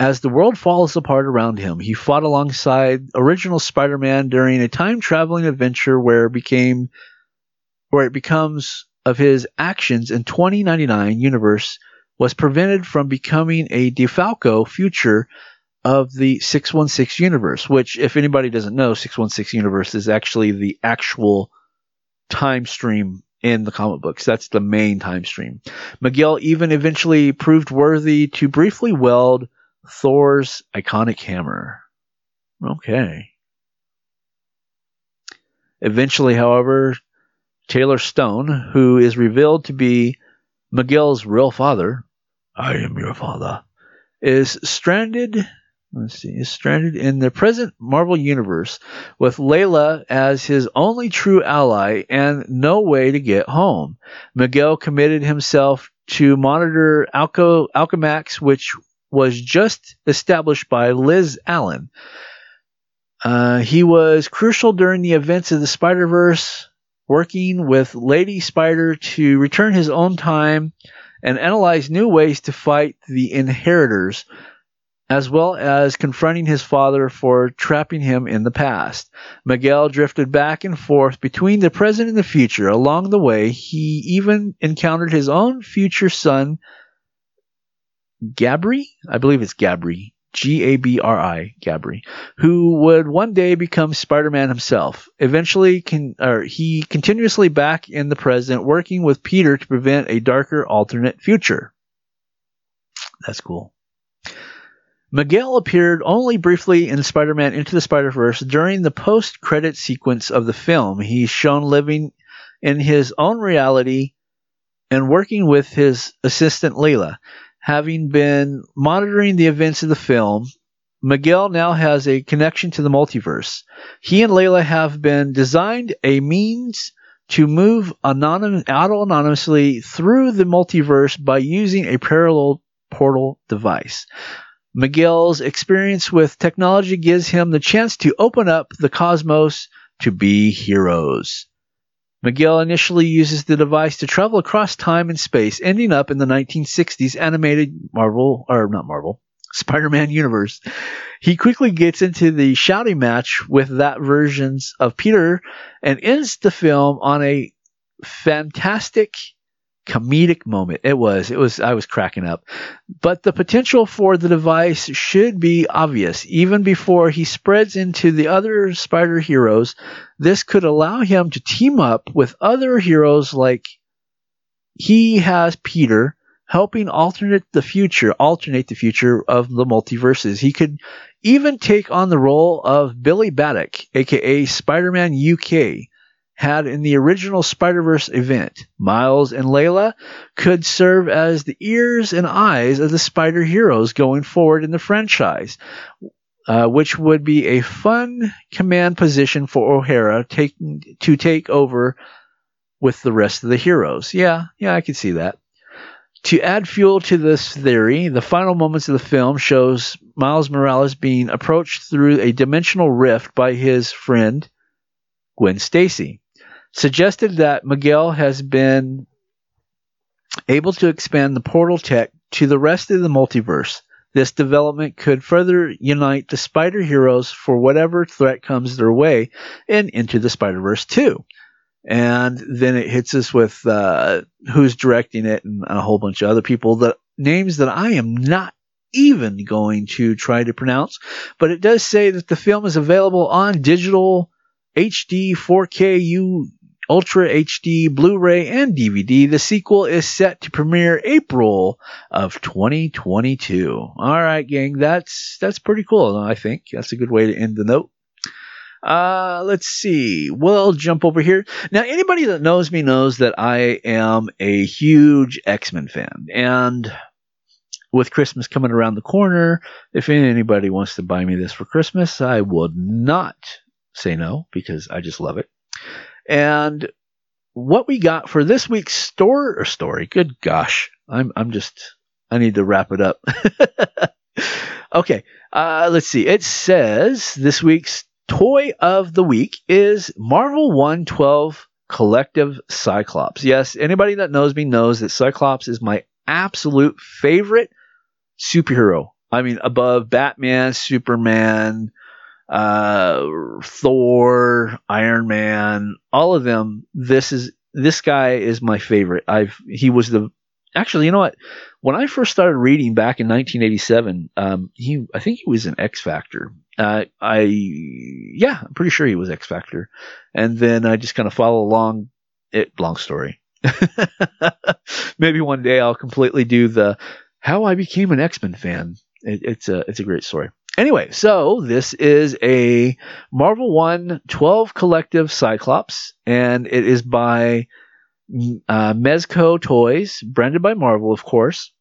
as the world falls apart around him. He fought alongside original Spider-Man during a time-traveling adventure where became where it becomes of his actions in 2099 universe was prevented from becoming a defalco future of the 616 universe, which if anybody doesn't know, 616 universe is actually the actual time stream in the comic books. That's the main time stream. Miguel even eventually proved worthy to briefly weld Thor's iconic hammer. Okay. Eventually, however, Tyler Stone, who is revealed to be Miguel's real father, I am your father, is stranded let's see, is stranded in the present Marvel Universe with Layla as his only true ally and no way to get home. Miguel committed himself to monitor Alco, Alchemax, which was just established by Liz Allen. Uh, he was crucial during the events of the Spider Verse, working with Lady Spider to return his own time and analyze new ways to fight the Inheritors as well as confronting his father for trapping him in the past. Miguel drifted back and forth between the present and the future. Along the way, he even encountered his own future son, Gabri. I believe it's Gabri. G A B R I, Gabri, who would one day become Spider Man himself. Eventually, can, or he continuously back in the present, working with Peter to prevent a darker alternate future. That's cool. Miguel appeared only briefly in Spider Man Into the Spider Verse during the post credit sequence of the film. He's shown living in his own reality and working with his assistant Layla. Having been monitoring the events of the film, Miguel now has a connection to the multiverse. He and Layla have been designed a means to move anonym, auto anonymously through the multiverse by using a parallel portal device. Miguel's experience with technology gives him the chance to open up the cosmos to be heroes. Miguel initially uses the device to travel across time and space, ending up in the 1960s animated Marvel, or not Marvel, Spider Man universe. He quickly gets into the shouting match with that versions of Peter and ends the film on a fantastic comedic moment. It was. It was. I was cracking up. But the potential for the device should be obvious. Even before he spreads into the other spider heroes, this could allow him to team up with other heroes like he has Peter helping alternate the future, alternate the future of the multiverses. He could even take on the role of Billy Braddock, aka Spider-Man UK, had in the original Spider Verse event. Miles and Layla could serve as the ears and eyes of the Spider Heroes going forward in the franchise, uh, which would be a fun command position for O'Hara take, to take over with the rest of the heroes. Yeah, yeah, I can see that. To add fuel to this theory, the final moments of the film shows Miles Morales being approached through a dimensional rift by his friend Gwen Stacy suggested that Miguel has been able to expand the portal tech to the rest of the multiverse. This development could further unite the spider heroes for whatever threat comes their way and into the Spider Verse 2. and then it hits us with uh, who's directing it and a whole bunch of other people that names that I am not even going to try to pronounce. But it does say that the film is available on digital HD 4K U Ultra HD Blu-ray and DVD. The sequel is set to premiere April of 2022. All right, gang, that's that's pretty cool. I think that's a good way to end the note. Uh, let's see. We'll jump over here. Now, anybody that knows me knows that I am a huge X Men fan. And with Christmas coming around the corner, if anybody wants to buy me this for Christmas, I would not say no because I just love it. And what we got for this week's store or story, good gosh, I'm, I'm just, I need to wrap it up. okay, uh, let's see. It says this week's toy of the week is Marvel 112 Collective Cyclops. Yes, anybody that knows me knows that Cyclops is my absolute favorite superhero. I mean, above Batman, Superman, uh, Thor, Iron Man, all of them. This is this guy is my favorite. I've he was the actually, you know what? When I first started reading back in 1987, um, he I think he was an X Factor. Uh, I yeah, I'm pretty sure he was X Factor, and then I just kind of follow along. It long story. Maybe one day I'll completely do the how I became an X Men fan. It, it's a it's a great story. Anyway, so this is a Marvel 1 12 Collective Cyclops, and it is by uh, Mezco Toys, branded by Marvel, of course.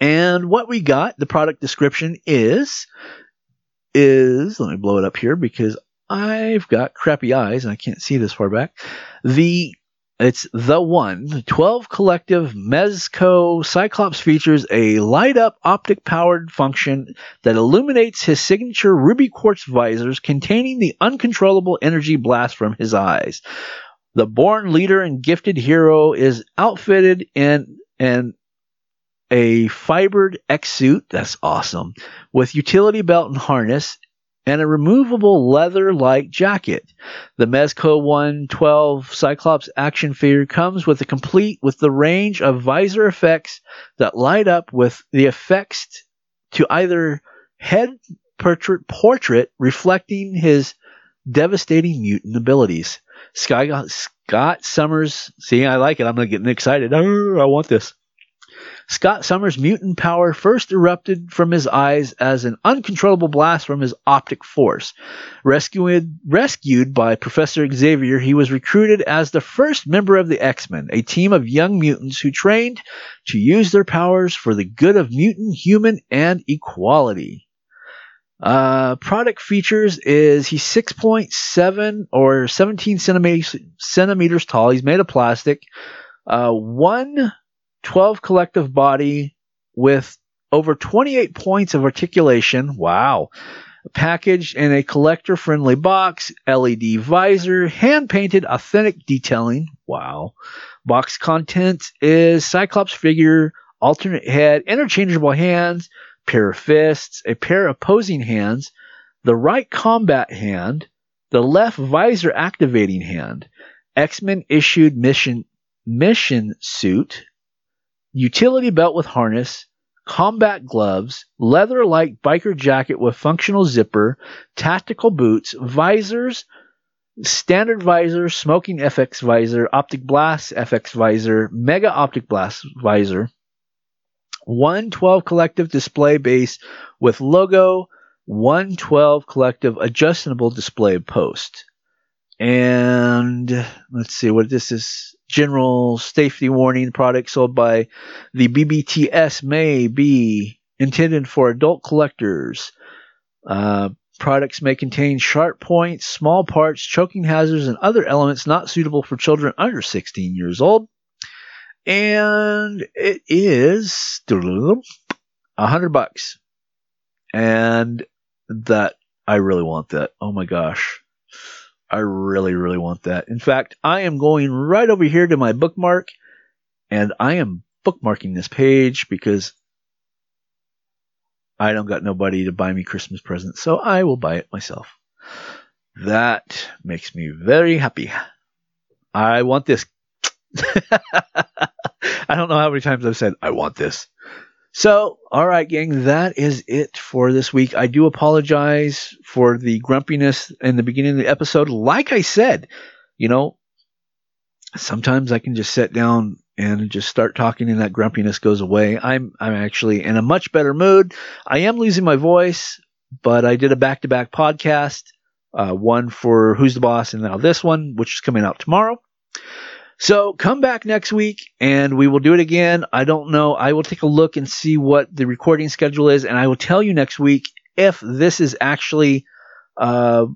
And what we got, the product description is, is, let me blow it up here because I've got crappy eyes and I can't see this far back. The it's the one. 12 collective Mezco Cyclops features a light up optic powered function that illuminates his signature ruby quartz visors containing the uncontrollable energy blast from his eyes. The born leader and gifted hero is outfitted in an a fibered X suit, that's awesome, with utility belt and harness, and a removable leather like jacket. The Mezco 112 Cyclops action figure comes with a complete with the range of visor effects that light up with the effects to either head portrait, portrait reflecting his devastating mutant abilities. Scott, Scott Summers, see, I like it. I'm gonna getting excited. I want this. Scott Summers' mutant power first erupted from his eyes as an uncontrollable blast from his optic force. Rescued, rescued by Professor Xavier, he was recruited as the first member of the X Men, a team of young mutants who trained to use their powers for the good of mutant, human, and equality. Uh, product features is he's 6.7 or 17 centimeters, centimeters tall. He's made of plastic. Uh, one 12 collective body with over 28 points of articulation. Wow. Packaged in a collector friendly box, LED visor, hand painted authentic detailing. Wow. Box content is Cyclops figure, alternate head, interchangeable hands, pair of fists, a pair of opposing hands, the right combat hand, the left visor activating hand, X-Men issued mission mission suit, utility belt with harness, combat gloves, leather like biker jacket with functional zipper, tactical boots, visors, standard visor, smoking FX visor, optic blast FX visor, mega optic blast visor, 112 collective display base with logo, 112 collective adjustable display post. And let's see what this is general safety warning product sold by the BBTS may be intended for adult collectors. Uh, products may contain sharp points, small parts, choking hazards, and other elements not suitable for children under 16 years old. And it is a hundred bucks. And that, I really want that. Oh my gosh. I really, really want that. In fact, I am going right over here to my bookmark and I am bookmarking this page because I don't got nobody to buy me Christmas presents, so I will buy it myself. That makes me very happy. I want this. I don't know how many times I've said, I want this. So, all right, gang, that is it for this week. I do apologize for the grumpiness in the beginning of the episode. Like I said, you know, sometimes I can just sit down and just start talking and that grumpiness goes away. I'm I'm actually in a much better mood. I am losing my voice, but I did a back-to-back podcast, uh, one for Who's the Boss and now this one, which is coming out tomorrow. So come back next week and we will do it again. I don't know. I will take a look and see what the recording schedule is, and I will tell you next week if this is actually uh,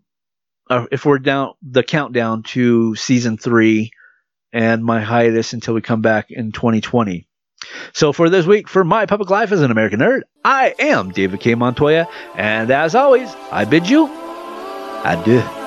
uh if we're down the countdown to season three and my hiatus until we come back in 2020. So for this week, for my public life as an American nerd, I am David K. Montoya, and as always, I bid you adieu.